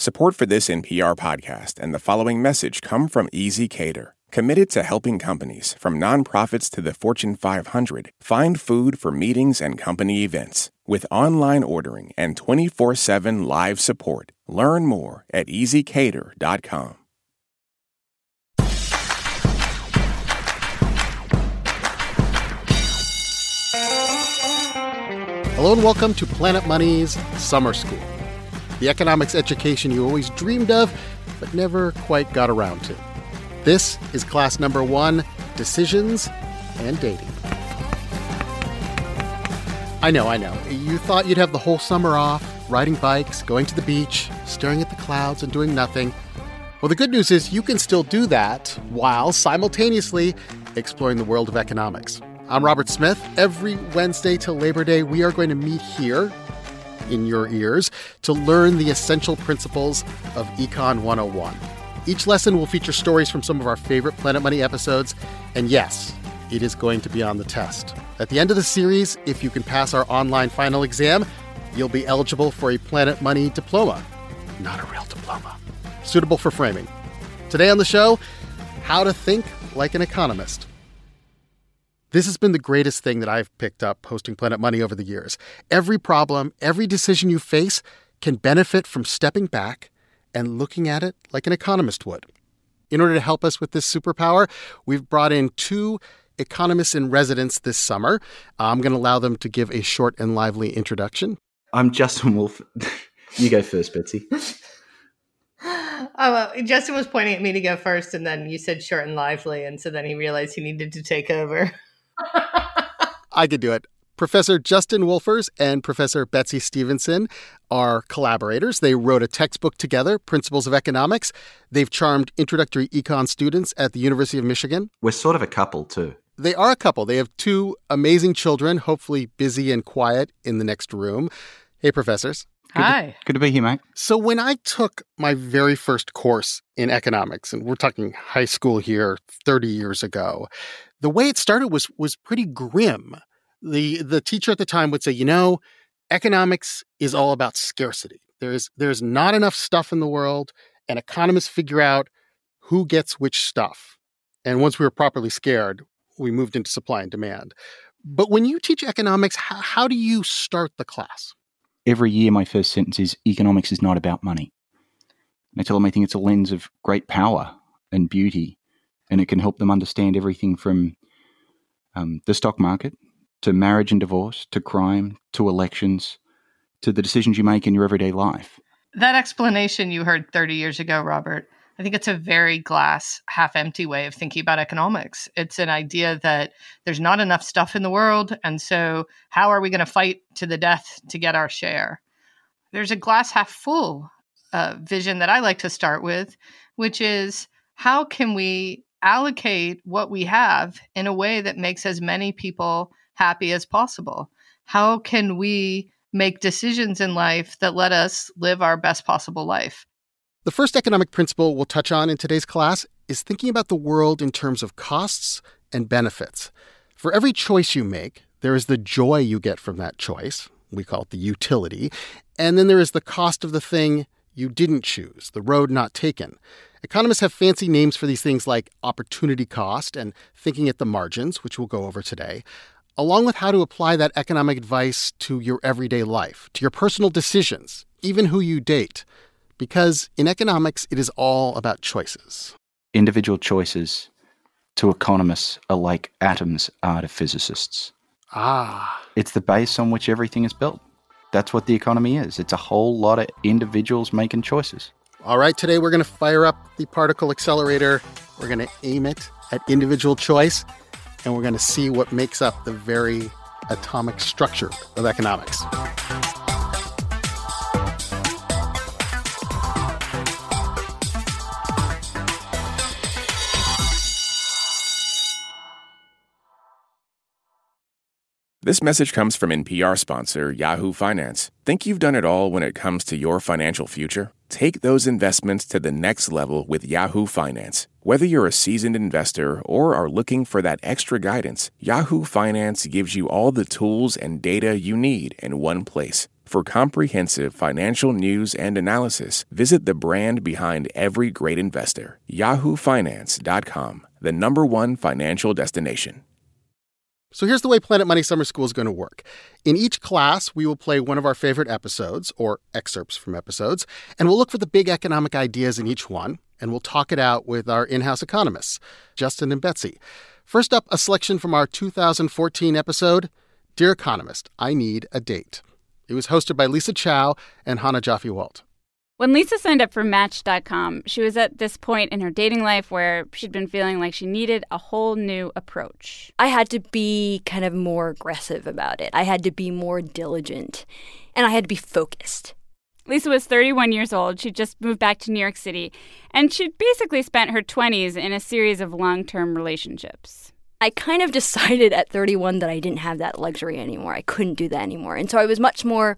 Support for this NPR podcast and the following message come from ezCater, committed to helping companies, from nonprofits to the Fortune 500, find food for meetings and company events. With online ordering and 24 7 live support, learn more at ezCater.com. Hello and welcome to Planet Money's Summer School, the economics education you always dreamed of but never quite got around to. This is class number one Decisions and Dating. I know, I know. You thought you'd have the whole summer off, riding bikes, going to the beach, staring at the clouds, and doing nothing. Well, the good news is you can still do that while simultaneously exploring the world of economics. I'm Robert Smith. Every Wednesday till Labor Day, we are going to meet here in your ears to learn the essential principles of Econ 101. Each lesson will feature stories from some of our favorite Planet Money episodes, and yes, it is going to be on the test. At the end of the series, if you can pass our online final exam, you'll be eligible for a Planet Money diploma. Not a real diploma. Suitable for framing. Today on the show, how to think like an economist. This has been the greatest thing that I've picked up hosting Planet Money over the years. Every problem, every decision you face can benefit from stepping back and looking at it like an economist would. In order to help us with this superpower, we've brought in two economists in residence this summer. Uh, I'm going to allow them to give a short and lively introduction. I'm Justin Wolf. you go first, Betsy. Oh, well, Justin was pointing at me to go first, and then you said short and lively, and so then he realized he needed to take over. I could do it. Professor Justin Wolfers and Professor Betsy Stevenson are collaborators. They wrote a textbook together, Principles of Economics. They've charmed introductory econ students at the University of Michigan. We're sort of a couple, too. They are a couple. They have two amazing children, hopefully busy and quiet in the next room. Hey, professors. Good Hi. To, good to be here, mate. So, when I took my very first course in economics, and we're talking high school here 30 years ago, the way it started was was pretty grim. The the teacher at the time would say, you know, economics is all about scarcity. There's there's not enough stuff in the world, and economists figure out who gets which stuff. And once we were properly scared, we moved into supply and demand. But when you teach economics, how, how do you start the class? Every year, my first sentence is economics is not about money. And I tell them I think it's a lens of great power and beauty, and it can help them understand everything from um, the stock market to marriage and divorce to crime to elections to the decisions you make in your everyday life. That explanation you heard 30 years ago, Robert, I think it's a very glass half empty way of thinking about economics. It's an idea that there's not enough stuff in the world. And so, how are we going to fight to the death to get our share? There's a glass half full uh, vision that I like to start with, which is how can we allocate what we have in a way that makes as many people happy as possible? How can we make decisions in life that let us live our best possible life? The first economic principle we'll touch on in today's class is thinking about the world in terms of costs and benefits. For every choice you make, there is the joy you get from that choice. We call it the utility. And then there is the cost of the thing you didn't choose, the road not taken. Economists have fancy names for these things like opportunity cost and thinking at the margins, which we'll go over today, along with how to apply that economic advice to your everyday life, to your personal decisions, even who you date. Because in economics, it is all about choices. Individual choices to economists are like atoms are to physicists. Ah. It's the base on which everything is built. That's what the economy is. It's a whole lot of individuals making choices. All right, today we're going to fire up the particle accelerator. We're going to aim it at individual choice, and we're going to see what makes up the very atomic structure of economics. This message comes from NPR sponsor Yahoo Finance. Think you've done it all when it comes to your financial future? Take those investments to the next level with Yahoo Finance. Whether you're a seasoned investor or are looking for that extra guidance, Yahoo Finance gives you all the tools and data you need in one place. For comprehensive financial news and analysis, visit the brand behind every great investor, yahoofinance.com, the number one financial destination. So here's the way Planet Money Summer School is going to work. In each class, we will play one of our favorite episodes or excerpts from episodes, and we'll look for the big economic ideas in each one, and we'll talk it out with our in house economists, Justin and Betsy. First up, a selection from our 2014 episode Dear Economist, I Need a Date. It was hosted by Lisa Chow and Chana Joffe-Walt. When Lisa signed up for Match.com, she was at this point in her dating life where she'd been feeling like she needed a whole new approach. I had to be kind of more aggressive about it. I had to be more diligent, and I had to be focused. Lisa was 31 years old. She'd just moved back to New York City, and she'd basically spent her 20s in a series of long term relationships. I kind of decided at 31 that I didn't have that luxury anymore. I couldn't do that anymore. And so I was much more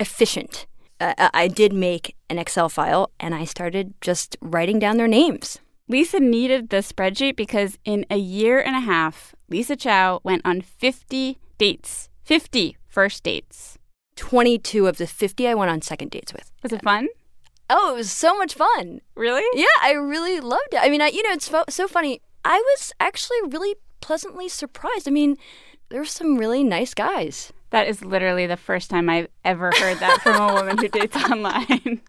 efficient. Uh, I did make an Excel file and I started just writing down their names. Lisa needed the spreadsheet because in a year and a half, Lisa Chow went on 50 dates. 50 first dates. 22 of the 50 I went on second dates with. Was it fun? Oh, it was so much fun. Really? Yeah, I really loved it. I mean, I, you know, it's so funny. I was actually really pleasantly surprised. I mean, there's some really nice guys. That is literally the first time I've ever heard that from a woman who dates online.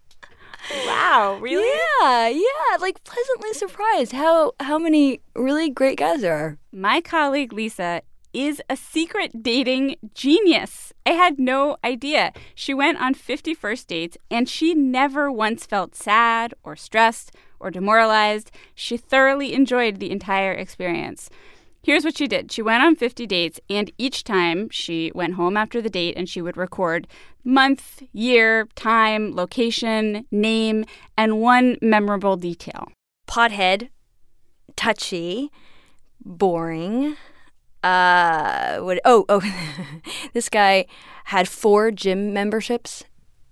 wow, really? Yeah, yeah, like pleasantly surprised how how many really great guys there are. My colleague Lisa is a secret dating genius. I had no idea. She went on 50 first dates and she never once felt sad or stressed or demoralized. She thoroughly enjoyed the entire experience. Here's what she did she went on 50 dates, and each time she went home after the date and she would record month, year, time, location, name, and one memorable detail. Pothead, touchy, boring. Uh, what? Oh, oh, this guy had four gym memberships.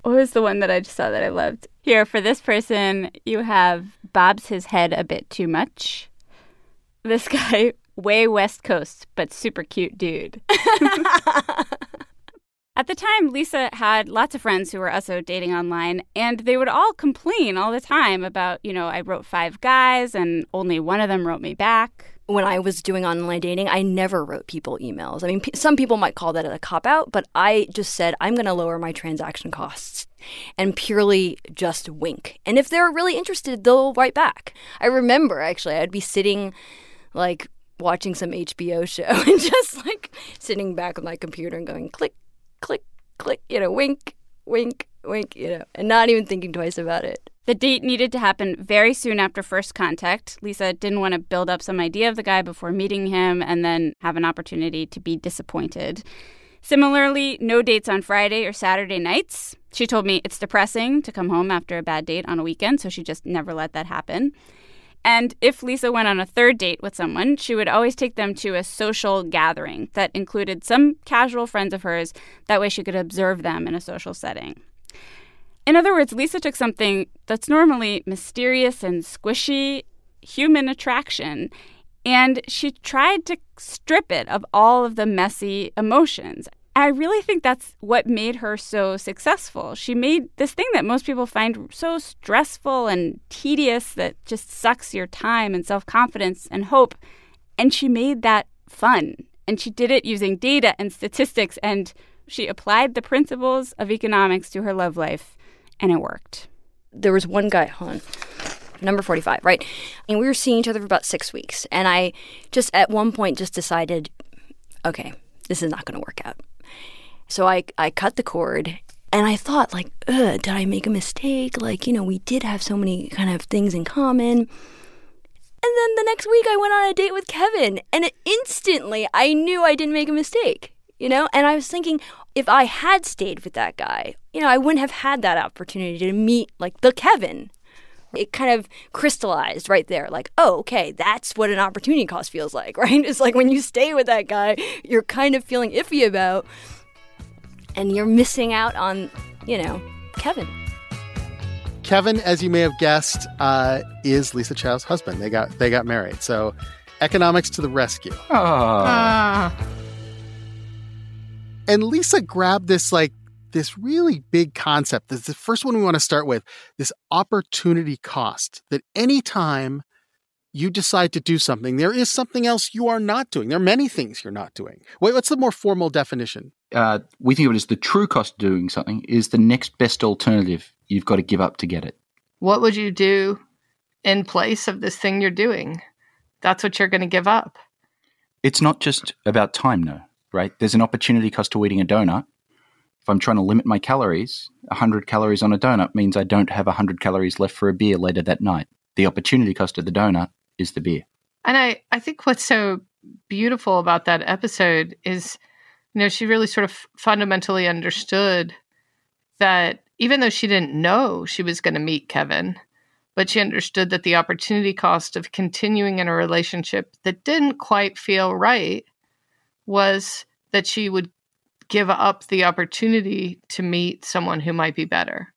What was the one that I just saw that I loved? Here, for this person, you have bobs his head a bit too much. This guy way West Coast, but super cute dude. At the time, Lisa had lots of friends who were also dating online, and they would all complain all the time about, you know, I wrote five guys and only one of them wrote me back. When I was doing online dating, I never wrote people emails. I mean, p- some people might call that a cop out, but I just said, I'm going to lower my transaction costs and purely just wink. And if they're really interested, they'll write back. I remember actually, I'd be sitting like watching some HBO show and just like sitting back on my computer and going click, click, click, you know, wink, wink, wink, you know, and not even thinking twice about it. The date needed to happen very soon after first contact. Lisa didn't want to build up some idea of the guy before meeting him and then have an opportunity to be disappointed. Similarly, no dates on Friday or Saturday nights. She told me it's depressing to come home after a bad date on a weekend, so she just never let that happen. And if Lisa went on a third date with someone, she would always take them to a social gathering that included some casual friends of hers. That way she could observe them in a social setting. In other words, Lisa took something that's normally mysterious and squishy, human attraction, and she tried to strip it of all of the messy emotions. I really think that's what made her so successful. She made this thing that most people find so stressful and tedious that just sucks your time and self confidence and hope. And she made that fun. And she did it using data and statistics. And she applied the principles of economics to her love life. And it worked. There was one guy, hold on number 45, right? And we were seeing each other for about six weeks. And I just at one point just decided, okay, this is not going to work out. So I, I cut the cord and I thought, like, did I make a mistake? Like, you know, we did have so many kind of things in common. And then the next week I went on a date with Kevin and instantly I knew I didn't make a mistake, you know? And I was thinking, if I had stayed with that guy, you know, I wouldn't have had that opportunity to meet like the Kevin. It kind of crystallized right there, like, oh, okay, that's what an opportunity cost feels like, right? It's like when you stay with that guy, you're kind of feeling iffy about and you're missing out on, you know, Kevin. Kevin, as you may have guessed, uh, is Lisa Chow's husband. They got they got married. So, economics to the rescue. Oh. And Lisa grabbed this like this really big concept. This is the first one we want to start with this opportunity cost that anytime you decide to do something, there is something else you are not doing. There are many things you're not doing. Wait, what's the more formal definition? Uh, we think of it as the true cost of doing something is the next best alternative you've got to give up to get it. What would you do in place of this thing you're doing? That's what you're going to give up. It's not just about time, no, right? There's an opportunity cost to eating a donut. If I'm trying to limit my calories, 100 calories on a donut means I don't have 100 calories left for a beer later that night. The opportunity cost of the donut is the beer. And I, I think what's so beautiful about that episode is, you know, she really sort of fundamentally understood that even though she didn't know she was going to meet Kevin, but she understood that the opportunity cost of continuing in a relationship that didn't quite feel right was that she would give up the opportunity to meet someone who might be better.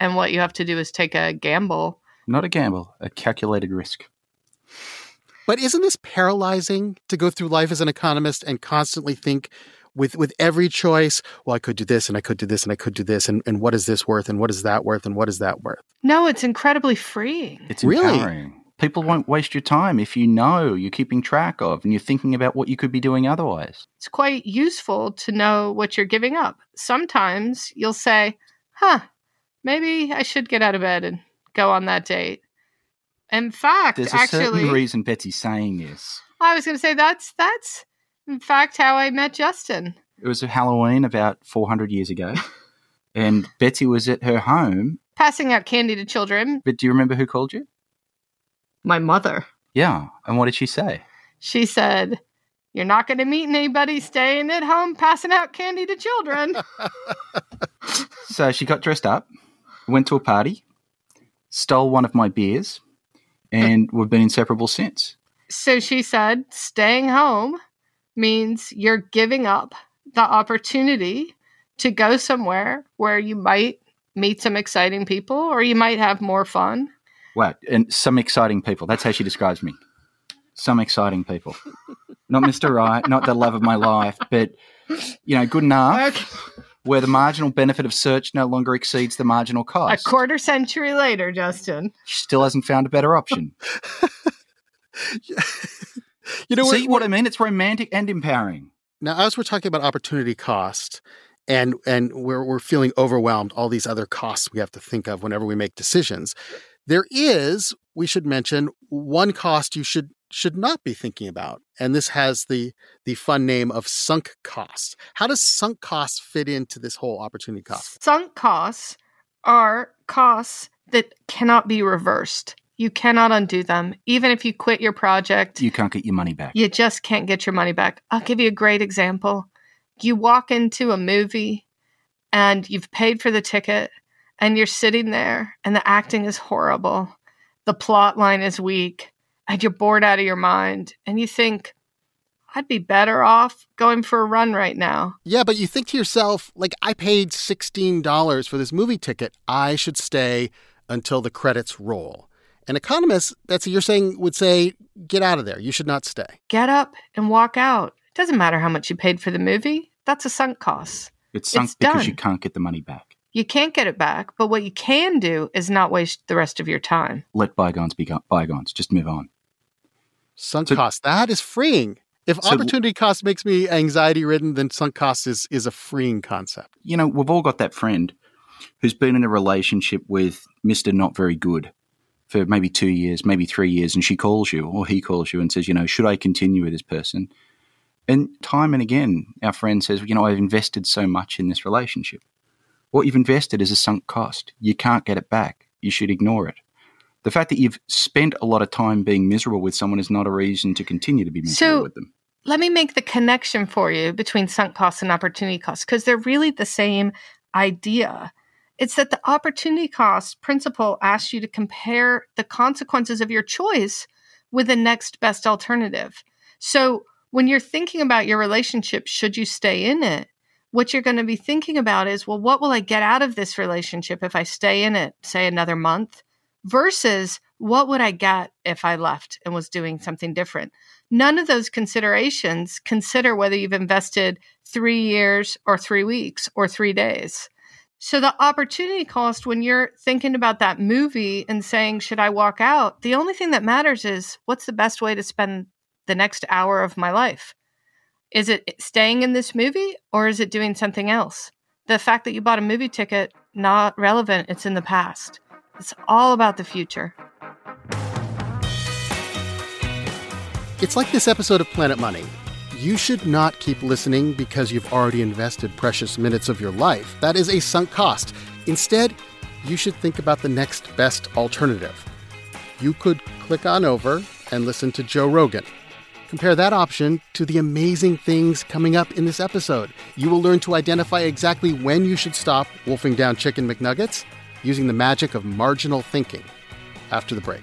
And what you have to do is take a gamble. Not a gamble, a calculated risk. But isn't this paralyzing to go through life as an economist and constantly think with with every choice, well, I could do this and I could do this and I could do this and, and what is this worth and what is that worth and what is that worth? No, it's incredibly freeing. It's Really? empowering. People won't waste your time if you know you're keeping track of and you're thinking about what you could be doing otherwise. It's quite useful to know what you're giving up. Sometimes you'll say, huh, maybe I should get out of bed and go on that date. In fact, There's a actually, certain reason Betsy's saying this. I was going to say that's that's in fact how I met Justin. It was a Halloween about 400 years ago, and Betsy was at her home. Passing out candy to children. But do you remember who called you? My mother. Yeah. And what did she say? She said, "You're not going to meet anybody staying at home passing out candy to children." So she got dressed up, went to a party, stole one of my beers, and we've been inseparable since. so she said, "Staying home means you're giving up the opportunity to go somewhere where you might meet some exciting people or you might have more fun." Wow. And some exciting people. That's how she describes me. Some exciting people. Not Mr. Right, not the love of my life, but, you know, good enough where the marginal benefit of search no longer exceeds the marginal cost. A quarter century later, Justin. She still hasn't found a better option. You know, See what I mean? It's romantic and empowering. Now, as we're talking about opportunity cost, and and we're we're feeling overwhelmed, all these other costs we have to think of whenever we make decisions. There is, we should mention, one cost you should should not be thinking about, and this has the the fun name of sunk costs. How does sunk costs fit into this whole opportunity cost? Sunk costs are costs that cannot be reversed. You cannot undo them. Even if you quit your project, You can't get your money back. you just can't get your money back. I'll give you a great example. You walk into a movie and you've paid for the ticket and you're sitting there and the acting is horrible. The plot line is weak and you're bored out of your mind and you think, I'd be better off going for a run right now. Yeah, but you think to yourself, like, I paid sixteen dollars for this movie ticket. I should stay until the credits roll. An economist, Betsy, you're saying would say, get out of there. You should not stay. Get up and walk out. Doesn't matter how much you paid for the movie. That's a sunk cost. It's sunk It's because done. you can't get the money back. You can't get it back, but what you can do is not waste the rest of your time. Let bygones be bygones. Just move on. Sunk So- cost. That is freeing. If So- opportunity cost makes me anxiety ridden, then sunk cost is, is a freeing concept. You know, we've all got that friend who's been in a relationship with Mr. Not Very Good for maybe two years, maybe three years, and she calls you or he calls you and says, you know, should I continue with this person? And time and again, our friend says, you know, I've invested so much in this relationship. What you've invested is a sunk cost. You can't get it back. You should ignore it. The fact that you've spent a lot of time being miserable with someone is not a reason to continue to be miserable So- with them. Let me make the connection for you between sunk costs and opportunity costs because they're really the same idea. It's that the opportunity cost principle asks you to compare the consequences of your choice with the next best alternative. So when you're thinking about your relationship, should you stay in it? What you're going to be thinking about is, well, what will I get out of this relationship if I stay in it, say another month? Versus what would I get if I left and was doing something different? None of those considerations consider whether you've invested three years or three weeks or three days. So the opportunity cost when you're thinking about that movie and saying, should I walk out? The only thing that matters is what's the best way to spend the next hour of my life? Is it staying in this movie or is it doing something else? The fact that you bought a movie ticket, not relevant. It's in the past. It's all about the future. It's like this episode of Planet Money you should not keep listening because you've already invested precious minutes of your life. That is a sunk cost. Instead, you should think about the next best alternative. You could click on over and listen to Joe Rogan. Compare that option to the amazing things coming up in this episode. You will learn to identify exactly when you should stop wolfing down chicken McNuggets using the magic of marginal thinking after the break.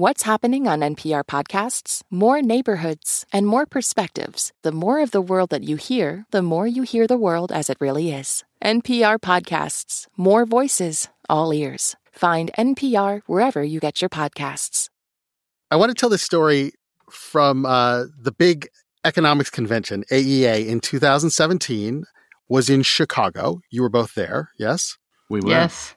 What's happening on NPR podcasts? More neighborhoods and more perspectives. The more of the world that you hear, the more you hear the world as it really is. NPR podcasts, more voices, all ears. Find NPR wherever you get your podcasts. I want to tell this story from uh, the big economics convention, AEA, in 2017, was in Chicago. You were both there, yes? We were. Yes.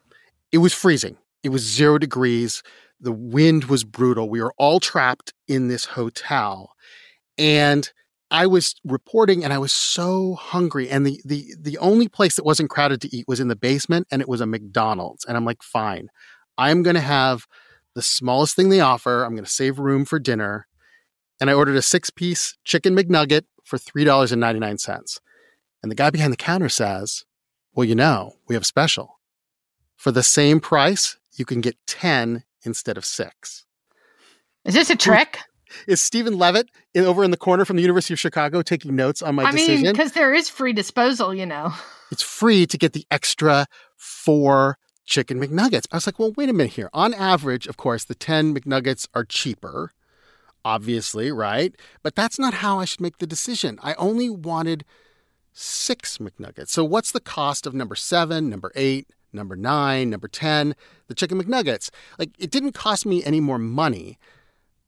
It was freezing. It was zero degrees the wind was brutal. We were all trapped in this hotel. And I was reporting and I was so hungry. And the the the only place that wasn't crowded to eat was in the basement and it was a McDonald's. And I'm like, fine. I'm gonna have the smallest thing they offer. I'm gonna save room for dinner. And I ordered a six-piece chicken McNugget for $3.99. And the guy behind the counter says, Well, you know, we have a special. For the same price, you can get 10 instead of six. Is this a trick? Is Steven Levitt in, over in the corner from the University of Chicago taking notes on my I decision? mean, because there is free disposal, you know. It's free to get the extra four chicken McNuggets. I was like, well, wait a minute here. On average, of course, the 10 McNuggets are cheaper, obviously, right? But that's not how I should make the decision. I only wanted six McNuggets. So what's the cost of number seven, number eight, number nine, number 10, the Chicken McNuggets. Like, it didn't cost me any more money.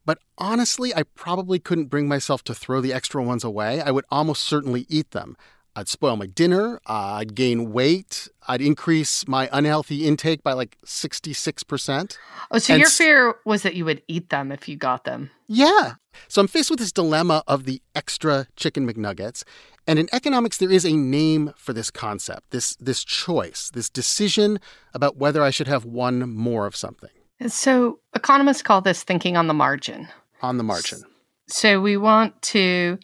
But honestly, I probably couldn't bring myself to throw the extra ones away. I would almost certainly eat them. I'd spoil my dinner, uh, I'd gain weight, I'd increase my unhealthy intake by like 66%. Oh, so and your fear was that you would eat them if you got them. Yeah. So I'm faced with this dilemma of the extra chicken McNuggets. And in economics, there is a name for this concept, this, this choice, this decision about whether I should have one more of something. So economists call this thinking on the margin. On the margin. So we want to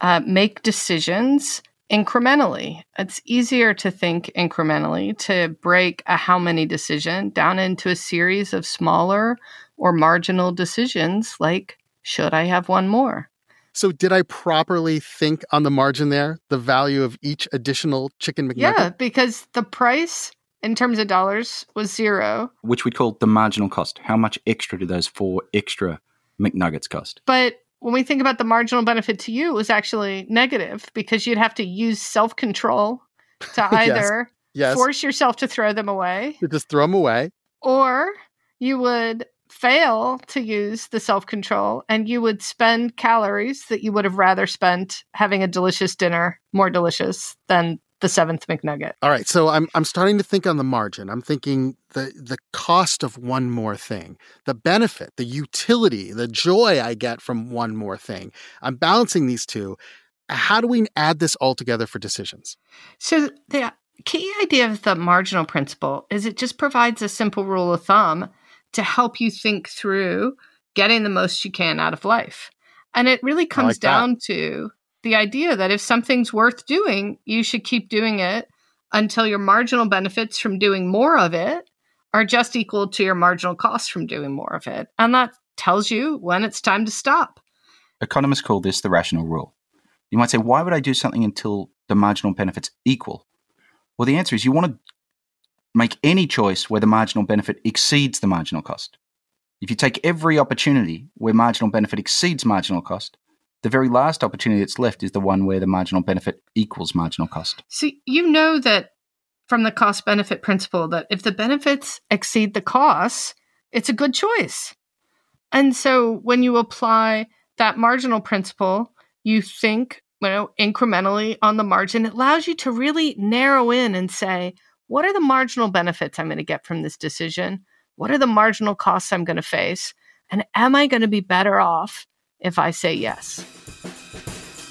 uh, make decisions incrementally. It's easier to think incrementally, to break a how many decision down into a series of smaller or marginal decisions like, should I have one more? So, did I properly think on the margin there, the value of each additional chicken McNugget? Yeah, because the price in terms of dollars was zero. Which we call the marginal cost. How much extra do those four extra McNuggets cost? But when we think about the marginal benefit to you, it was actually negative because you'd have to use self control to either yes. Yes. force yourself to throw them away. You just throw them away. Or you would fail to use the self control and you would spend calories that you would have rather spent having a delicious dinner, more delicious than the seventh McNugget. All right, so I'm I'm starting to think on the margin. I'm thinking the the cost of one more thing, the benefit, the utility, the joy I get from one more thing. I'm balancing these two. How do we add this all together for decisions? So the key idea of the marginal principle is it just provides a simple rule of thumb to help you think through getting the most you can out of life. And it really comes like down to the idea that if something's worth doing, you should keep doing it until your marginal benefits from doing more of it are just equal to your marginal costs from doing more of it. And that tells you when it's time to stop. Economists call this the rational rule. You might say, why would I do something until the marginal benefits equal? Well, the answer is you want to make any choice where the marginal benefit exceeds the marginal cost. If you take every opportunity where marginal benefit exceeds marginal cost, the very last opportunity that's left is the one where the marginal benefit equals marginal cost. So you know that from the cost benefit principle that if the benefits exceed the costs, it's a good choice. And so when you apply that marginal principle, you think, you know, incrementally on the margin, it allows you to really narrow in and say, what are the marginal benefits I'm going to get from this decision? What are the marginal costs I'm going to face? And am I going to be better off if I say yes?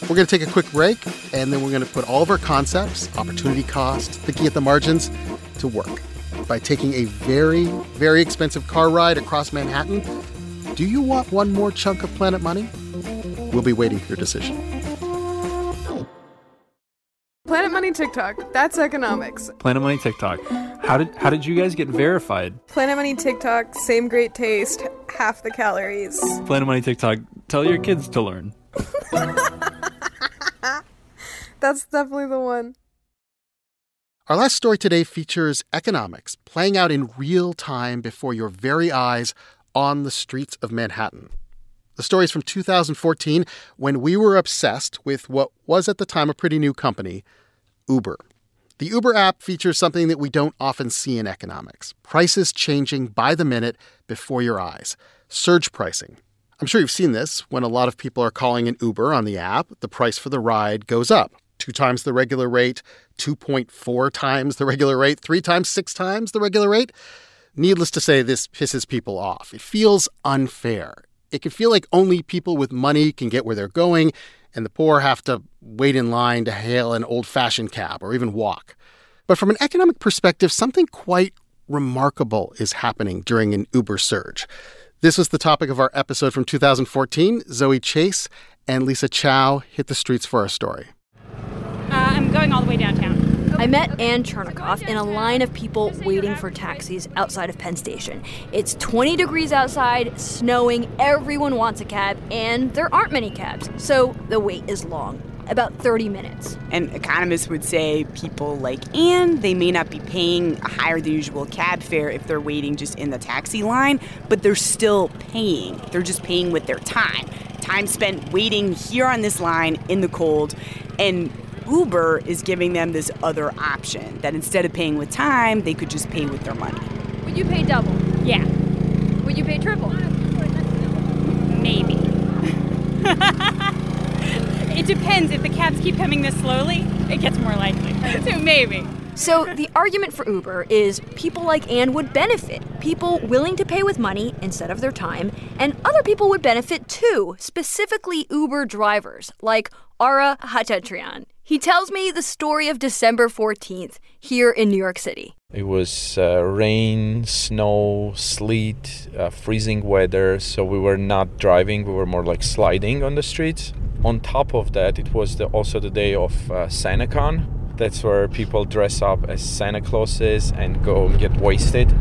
We're going to take a quick break, and then we're going to put all of our concepts, opportunity cost, thinking at the margins, to work by taking a very, very expensive car ride across Manhattan. Do you want one more chunk of Planet Money? We'll be waiting for your decision. Planet Money TikTok. That's economics. Planet Money TikTok. How did how did you guys get verified? Planet Money TikTok. Same great taste. Half the calories. Planet Money TikTok. Tell your kids to learn. That's definitely the one. Our last story today features economics playing out in real time before your very eyes on the streets of Manhattan. The story is from 2014 when we were obsessed with what was at the time a pretty new company, Uber. The Uber app features something that we don't often see in economics prices changing by the minute before your eyes, surge pricing. I'm sure you've seen this. When a lot of people are calling an Uber on the app, the price for the ride goes up two times the regular rate, 2.4 times the regular rate, three times, six times the regular rate. Needless to say, this pisses people off. It feels unfair. It can feel like only people with money can get where they're going, and the poor have to wait in line to hail an old fashioned cab or even walk. But from an economic perspective, something quite remarkable is happening during an Uber surge. This was the topic of our episode from 2014. Zoe Chace and Lisa Chow hit the streets for our story. Uh, I'm going all the way downtown. I met Ann Chernikoff in a line of people waiting for taxis outside of Penn Station. It's 20 degrees outside, snowing, everyone wants a cab, and there aren't many cabs, so the wait is long. About 30 minutes. And economists would say people like Ann, they may not be paying a higher than usual cab fare if they're waiting just in the taxi line, but they're still paying. They're just paying with their time. Time spent waiting here on this line in the cold. And Uber is giving them this other option that instead of paying with time, they could just pay with their money. Would you pay double? Yeah. Would you pay triple? Maybe. it depends. If the cabs keep coming this slowly, it gets more likely. So maybe. So the argument for Uber is people like Ann would benefit. People willing to pay with money instead of their time, and other people would benefit too, specifically Uber drivers like Ara Hachatrian. He tells me the story of December 14th here in New York City. It was uh, rain, snow, sleet, uh, freezing weather, so we were not driving, we were more like sliding on the streets. On top of that, it was the, also the day of uh, SantaCon. That's where people dress up as Santa Clauses and go and get wasted.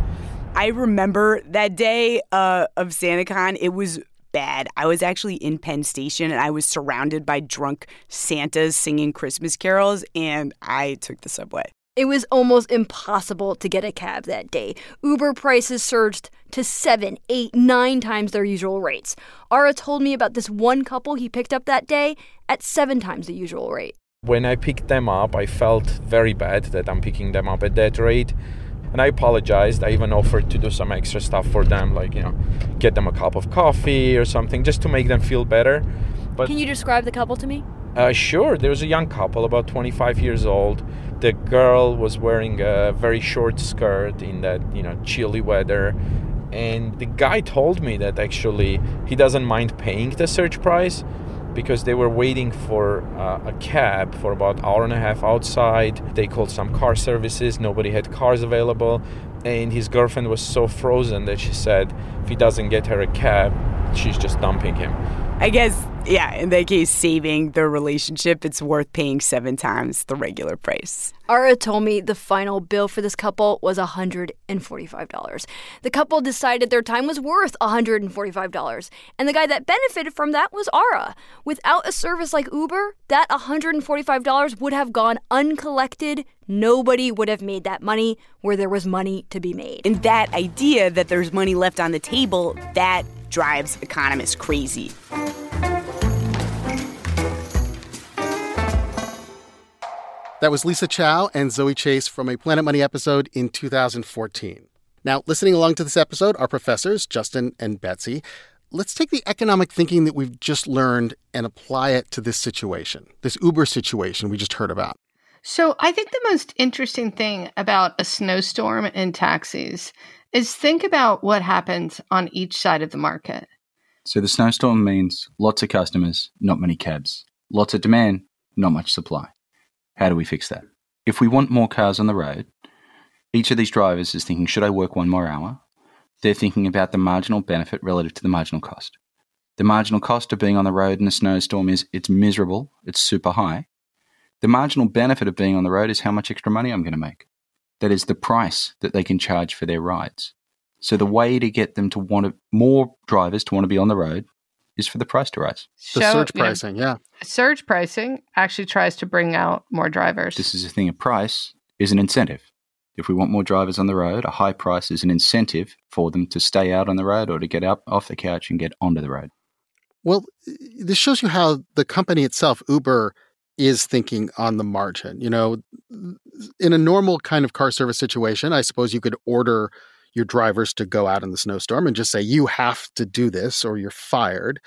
I remember that day uh, of SantaCon. It was bad. I was actually in Penn Station and I was surrounded by drunk Santas singing Christmas carols, and I took the subway. It was almost impossible to get a cab that day. Uber prices surged to seven, eight, nine times their usual rates. Ara told me about this one couple he picked up that day at seven times the usual rate. When I picked them up, I felt very bad that I'm picking them up at that rate. And I apologized. I even offered to do some extra stuff for them, like, you know, get them a cup of coffee or something, just to make them feel better. But Can you describe the couple to me? Uh, sure. There was a young couple, about 25 years old. The girl was wearing a very short skirt in that, you know, chilly weather. And the guy told me that actually he doesn't mind paying the search price because they were waiting for uh, a cab for about hour and a half outside. They called some car services. Nobody had cars available, and his girlfriend was so frozen that she said if he doesn't get her a cab, she's just dumping him. I guess, yeah, in that case, saving their relationship, it's worth paying seven times the regular price. Ara told me the final bill for this couple was $145. The couple decided their time was worth $145, and the guy that benefited from that was Ara. Without a service like Uber, that $145 would have gone uncollected. Nobody would have made that money where there was money to be made. And that idea that there's money left on the table, that drives economists crazy. That was Lisa Chow and Zoe Chace from a Planet Money episode in 2014. Now, listening along to this episode are professors Justin and Betsy. Let's take the economic thinking that we've just learned and apply it to this situation, this Uber situation we just heard about. So, I think the most interesting thing about a snowstorm in taxis is think about what happens on each side of the market. So the snowstorm means lots of customers, not many cabs. Lots of demand, not much supply. How do we fix that? If we want more cars on the road, each of these drivers is thinking, should I work one more hour? They're thinking about the marginal benefit relative to the marginal cost. The marginal cost of being on the road in a snowstorm is it's miserable, it's super high. The marginal benefit of being on the road is how much extra money I'm going to make. That is the price that they can charge for their rides. So the way to get them to want to, more drivers to want to be on the road is for the price to rise. The So, surge you know, pricing, yeah. Surge pricing actually tries to bring out more drivers. This is a thing. A price is an incentive. If we want more drivers on the road, a high price is an incentive for them to stay out on the road or to get up off the couch and get onto the road. Well, this shows you how the company itself, Uber, is thinking on the margin. You know, in a normal kind of car service situation, I suppose you could order your drivers to go out in the snowstorm and just say you have to do this or you're fired.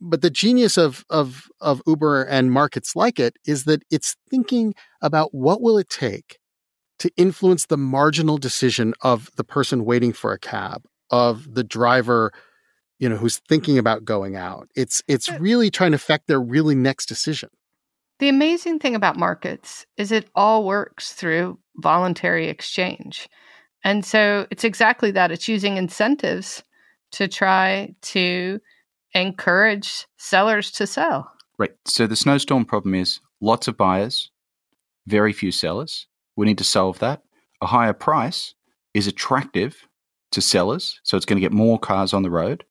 But the genius of of of Uber and markets like it is that it's thinking about what will it take to influence the marginal decision of the person waiting for a cab, of the driver, you know, who's thinking about going out. It's it's really trying to affect their really next decision. The amazing thing about markets is it all works through voluntary exchange. And so it's exactly that. It's using incentives to try to encourage sellers to sell. Right. So the snowstorm problem is lots of buyers, very few sellers. We need to solve that. A higher price is attractive to sellers, so it's going to get more cars on the road.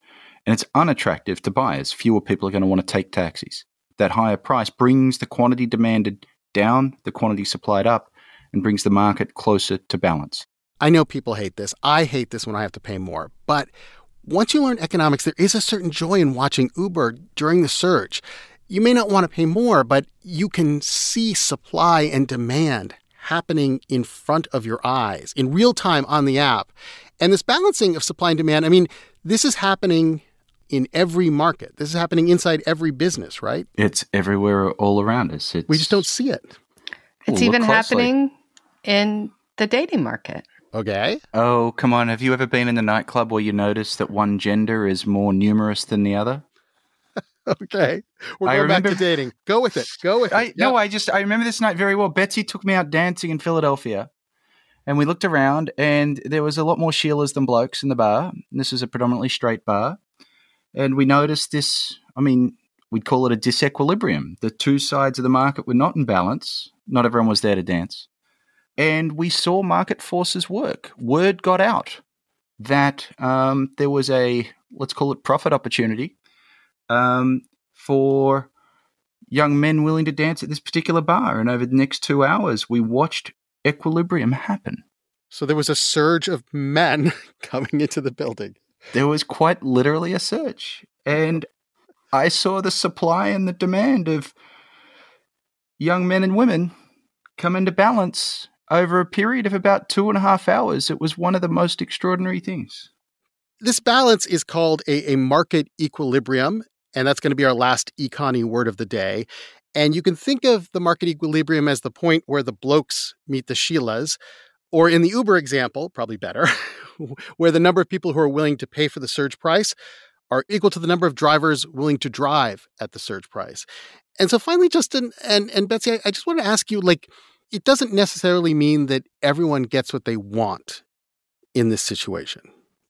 And it's unattractive to buyers. Fewer people are going to want to take taxis. That higher price brings the quantity demanded down, the quantity supplied up, and brings the market closer to balance. I know people hate this. I hate this when I have to pay more. But once you learn economics, there is a certain joy in watching Uber during the surge. You may not want to pay more, but you can see supply and demand happening in front of your eyes in real time on the app. And this balancing of supply and demand, I mean, this is happening in every market. This is happening inside every business, right? It's everywhere all around us. It's, We just don't see it. It's Ooh, even happening in the dating market. Okay. Oh, come on. Have you ever been in the nightclub where you notice that one gender is more numerous than the other? Okay. We're I going back to remember- dating. Go with it. Go with it. I, No, I just I remember this night very well. Betsy took me out dancing in Philadelphia, and we looked around, and there was a lot more Sheilas than blokes in the bar. And this is a predominantly straight bar, and we noticed this. I mean, we'd call it a disequilibrium. The two sides of the market were not in balance. Not everyone was there to dance, and we saw market forces work. Word got out that um, there was a let's call it profit opportunity um, for young men willing to dance at this particular bar. And over the next two hours, we watched equilibrium happen. So there was a surge of men coming into the building. There was quite literally a search. And I saw the supply and the demand of young men and women come into balance over a period of about two and a half hours. It was one of the most extraordinary things. This balance is called a, a market equilibrium, and that's going to be our last econy word of the day. And you can think of the market equilibrium as the point where the blokes meet the Sheilas, or in the Uber example, probably better, where the number of people who are willing to pay for the surge price are equal to the number of drivers willing to drive at the surge price. And so finally, Justin and, and Betsy, I, I just want to ask you like, it doesn't necessarily mean that everyone gets what they want in this situation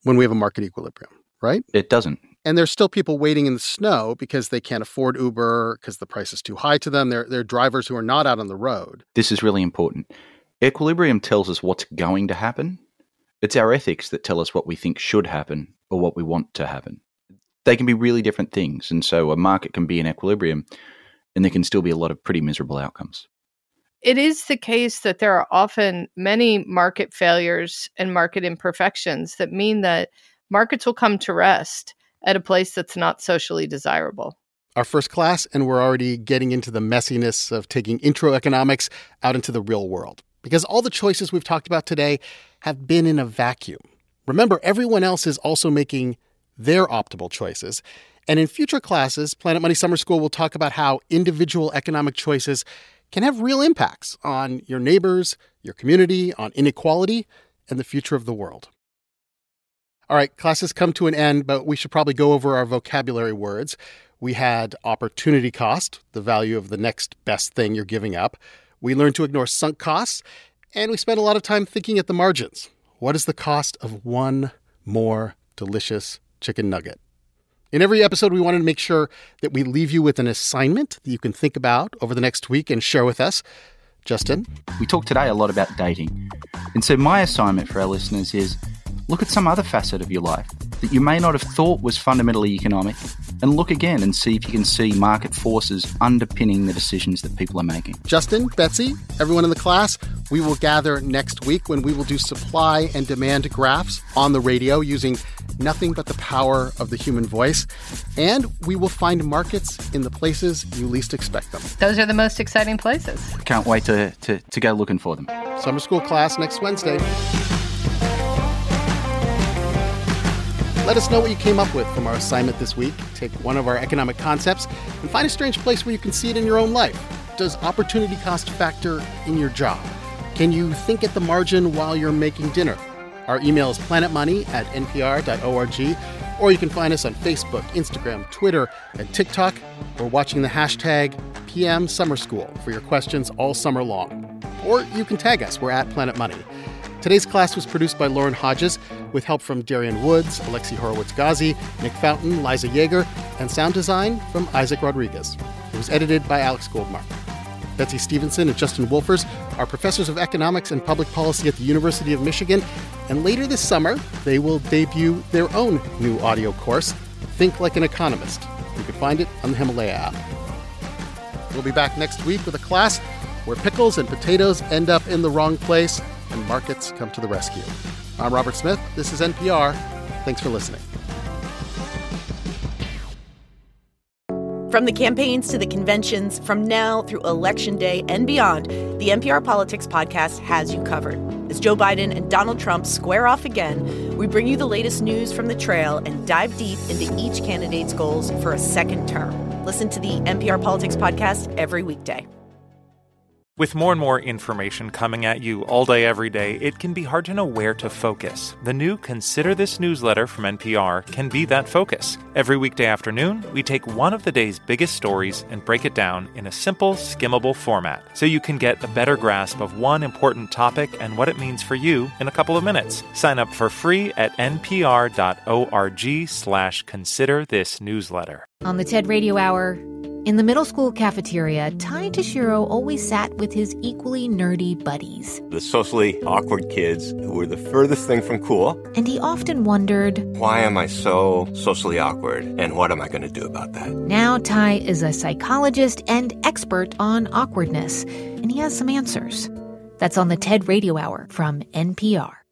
when we have a market equilibrium, right? It doesn't. And there's still people waiting in the snow because they can't afford Uber, because the price is too high to them. They're, they're drivers who are not out on the road. This is really important. Equilibrium tells us what's going to happen. It's our ethics that tell us what we think should happen or what we want to happen. They can be really different things. And so a market can be in equilibrium and there can still be a lot of pretty miserable outcomes. It is the case that there are often many market failures and market imperfections that mean that markets will come to rest at a place that's not socially desirable. Our first class, and we're already getting into the messiness of taking intro economics out into the real world. Because all the choices we've talked about today have been in a vacuum. Remember, everyone else is also making their optimal choices. And in future classes, Planet Money Summer School will talk about how individual economic choices can have real impacts on your neighbors, your community, on inequality, and the future of the world. All right, classes come to an end, but we should probably go over our vocabulary words. We had opportunity cost, the value of the next best thing you're giving up. We learn to ignore sunk costs, and we spend a lot of time thinking at the margins. What is the cost of one more delicious chicken nugget? In every episode, we wanted to make sure that we leave you with an assignment that you can think about over the next week and share with us. Justin? We talked today a lot about dating. And so, my assignment for our listeners is look at some other facet of your life that you may not have thought was fundamentally economic and look again and see if you can see market forces underpinning the decisions that people are making. Justin, Betsy, everyone in the class, we will gather next week when we will do supply and demand graphs on the radio using nothing but the power of the human voice. And we will find markets in the places you least expect them. Those are the most exciting places. Can't wait to, to, to go looking for them. Summer school class next Wednesday. Let us know what you came up with from our assignment this week. Take one of our economic concepts and find a strange place where you can see it in your own life. Does opportunity cost factor in your job? Can you think at the margin while you're making dinner? Our email is planetmoney at npr.org, or you can find us on Facebook, Instagram, Twitter, and TikTok. We're watching the hashtag PM Summer School for your questions all summer long. Or you can tag us. We're at Planet Money. Today's class was produced by Lauren Hodges with help from Darian Woods, Alexi Horowitz Ghazi, Nick Fountain, Liza Yeager, and sound design from Isaac Rodriguez. It was edited by Alex Goldmark. Betsy Stevenson and Justin Wolfers are professors of economics and public policy at the University of Michigan. And later this summer, they will debut their own new audio course, Think Like an Economist. You can find it on the Himalaya app. We'll be back next week with a class where pickles and potatoes end up in the wrong place and markets come to the rescue. I'm Robert Smith. This is NPR. Thanks for listening. From the campaigns to the conventions, from now through Election Day and beyond, the NPR Politics podcast has you covered. As Joe Biden and Donald Trump square off again, we bring you the latest news from the trail and dive deep into each candidate's goals for a second term. Listen to the NPR Politics podcast every weekday. With more and more information coming at you all day, every day, it can be hard to know where to focus. The new Consider This newsletter from NPR can be that focus. Every weekday afternoon, we take one of the day's biggest stories and break it down in a simple, skimmable format so you can get a better grasp of one important topic and what it means for you in a couple of minutes. Sign up for free at npr.org slash consider this newsletter. On the TED Radio Hour, in the middle school cafeteria, Ty Tashiro always sat with his equally nerdy buddies. The socially awkward kids who were the furthest thing from cool. And he often wondered, Why am I so socially awkward? And what am I going to do about that? Now, Ty is a psychologist and expert on awkwardness, and he has some answers. That's on the TED Radio Hour from NPR.